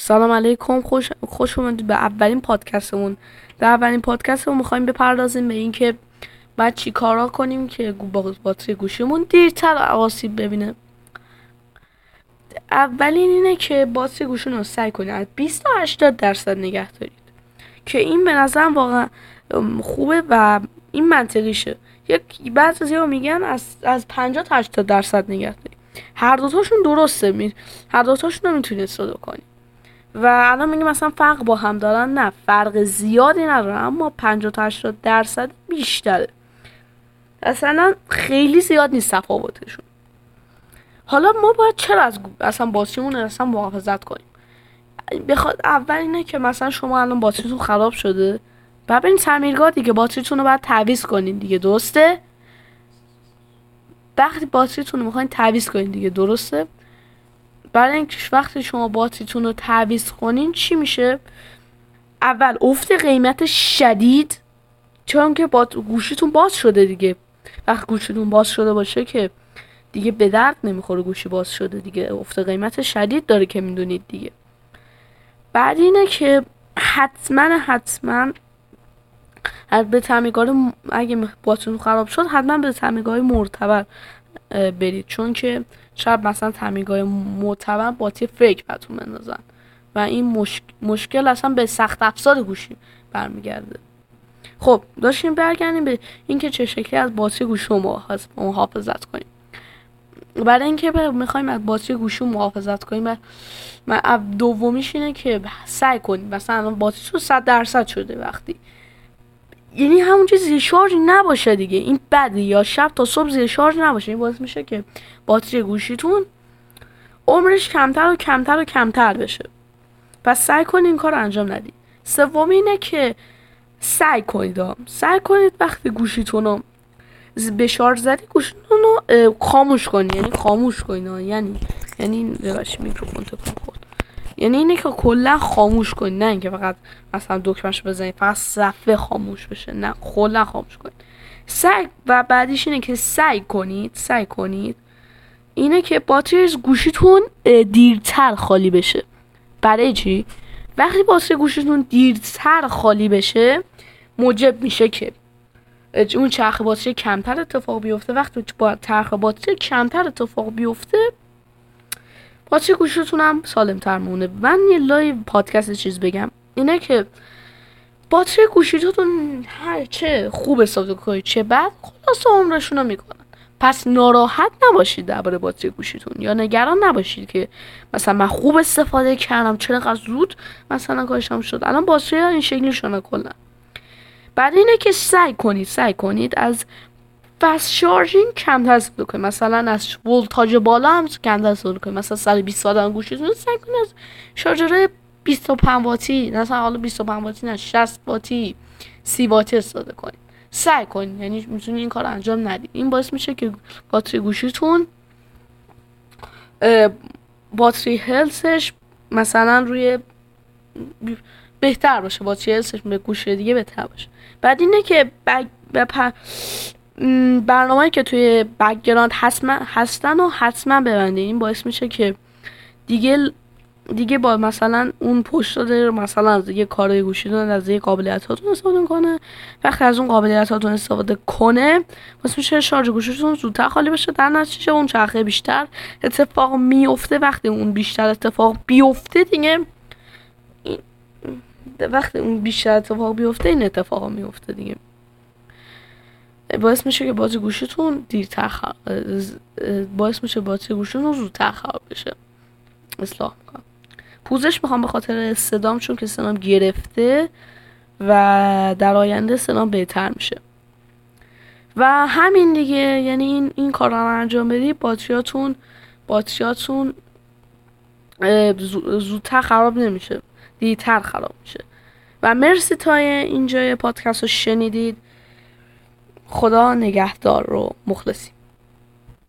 سلام علیکم. خوش خوش اومدید به اولین پادکستمون. در اولین پادکستمون می‌خوایم بپردازیم به اینکه بعد چی کارا کنیم که با باتری گوشیمون دیرتر آسیب ببینه. اولین اینه که باتری گوشون رو سعی کنید. از 20 تا 80 درصد نگه دارید. که این به نظرم واقعا خوبه و این منطقیشه. یک بعضی از میگن از از 50 تا 80 درصد نگه دارید. هر دوتاشون درسته می هر دوتاشون رو می‌تونید استفاده کنید. و الان میگیم مثلا فرق با هم دارن. نه فرق زیادی ندارن اما 50 تا 80 درصد بیشتره. اصلا خیلی زیاد نیست تفاوتشون. حالا ما باید چرا از اصلا باتریمون اصلا محافظت کنیم؟ بخواد اول اینه که مثلا شما الان باتریتون خراب شده. و برین تعمیرگاه دیگه باتریتون رو باید تعویض کنین دیگه درسته؟ وقتی باتریتون رو می‌خواین تعویض کنین دیگه درسته؟ برای اینکه وقتی شما باتریتون رو تعویض کنین چی میشه؟ اول افت قیمت شدید چون که با گوشیتون باز شده دیگه. وقتی گوشیتون باز شده باشه که دیگه به درد نمی‌خوره گوشی باز شده دیگه. افت قیمت شدید داره که می‌دونید دیگه. بعد اینه که حتما حتما به تعمیرگاه اگه باتون خراب شد حتما به تعمیرگاه معتبر برید. چون که شاید مثلا تعمیرگاه معتبر باطی فکر براتون بندازن. و این مشک... مشکل اصلا به سخت افزار گوشی برمیگرده. خب داشتیم برگردیم به اینکه چه شکلی از باتری گوشی محافظت کنیم. برای اینکه می‌خوایم از باتری گوشی محافظت کنیم و دومیش اینه که سعی کنیم. مثلا باتری تو 100 درصد شده وقتی یعنی همون چیز زیر شارژ نباشه دیگه. این بده یا شب تا صبح زیر شارژ نباشه. این باعث میشه که باتری گوشیتون عمرش کمتر و کمتر و کمتر بشه. پس سعی کنید این کار انجام ندید سوم اینه که سعی کنید سعی کنید وقتی گوشیتون رو به شارژ زدی گوشیتون رو خاموش کنید. یعنی خاموش کنید یعنی یعنی ببخشید میکروفون تکون. یعنی اینه که کلا خاموش کنید نه اینکه فقط مثلا دکمهش بزنید فقط صفحه خاموش بشه نه کلا خاموش کنید سعی و بعدیش اینه که سعی کنید سعی کنید اینه که باتری گوشیتون دیرتر خالی بشه. برای چی؟ وقتی باتری گوشیتون دیرتر خالی بشه موجب میشه که اون چرخ باتری کمتر اتفاق بیفته. وقتی با چرخ باتری کمتر اتفاق بیفته باتری گوشیتون هم سالم تر مونه من یه لای پادکست چیز بگم. اینه که باتری گوشیتون هر چه خوب استفاده کنید چه بد خلاص عمرشون رو می‌کنن. پس ناراحت نباشید درباره باتری گوشیتون. یا نگران نباشید که مثلا من خوب استفاده کردم چرا زود مثلا کارشم شد. الان باتری این شکلی شونه کلا. بعد اینه که سعی کنید سعی کنید از فست شارژینگ کمتر استفاده کنید مثلا از ولتاژ بالا هم کمتر استفاده کنید مثلا 120 وات هم گوشیتون سعی کنید از شارژر 25 واتی مثلا حالا 25 واتی نه 60 واتی 30 واتی استفاده کنید. سعی کنید. یعنی می‌تونید این کار انجام ندید. این باعث میشه که باتری گوشیتون battery health ش مثلا روی بهتر باشه. battery health ش به گوشی دیگه بهتر باشه. بعد اینه که بگ... برنامه که توی background هستن و حتما ببندید این باعث میشه که دیگه دیگه با مثلا اون پشت داره مثلا از یه کار گوشی دارن از یه قابلیت هاتون استفاده کنه وقتی از اون قابلیت هاتون استفاده کنه واسه میشه شارژ گوشیتون زودتر خالی بشه در نتیجه اون چرخه بیشتر اتفاق میفته وقتی اون بیشتر اتفاق بیفته دیگه وقتی اون بیشتر اتفاق بیفته این اتفاق میفته دیگه. باعث میشه که باتری گوشیتون دیرتر خ... باعث میشه باتری گوشیتون زودتر خراب بشه. اصلاح می‌کنم. پوزش می‌خوام به خاطر صدام چون که صدام گرفته و در آینده صدام بهتر میشه. و همین دیگه یعنی این, این کار رو انجام بدی باتریاتون باتریاتون زودتر خراب نمیشه. دیرتر خراب میشه. و مرسی تا اینجای پادکست رو شنیدید. خدا نگهدار رو مخلصی